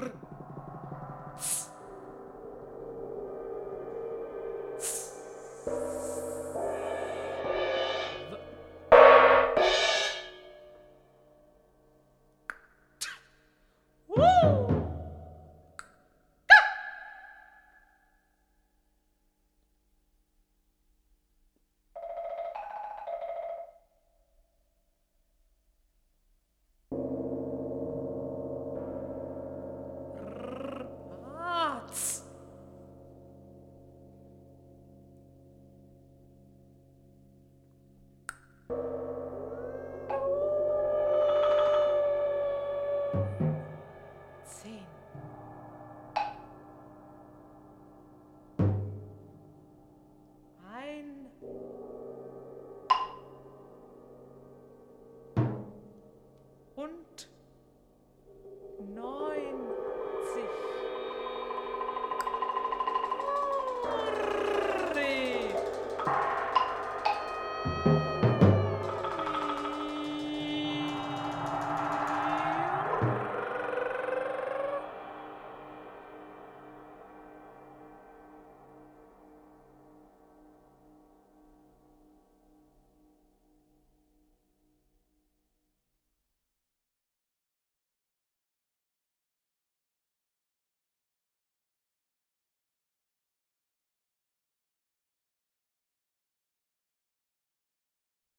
Brr. Und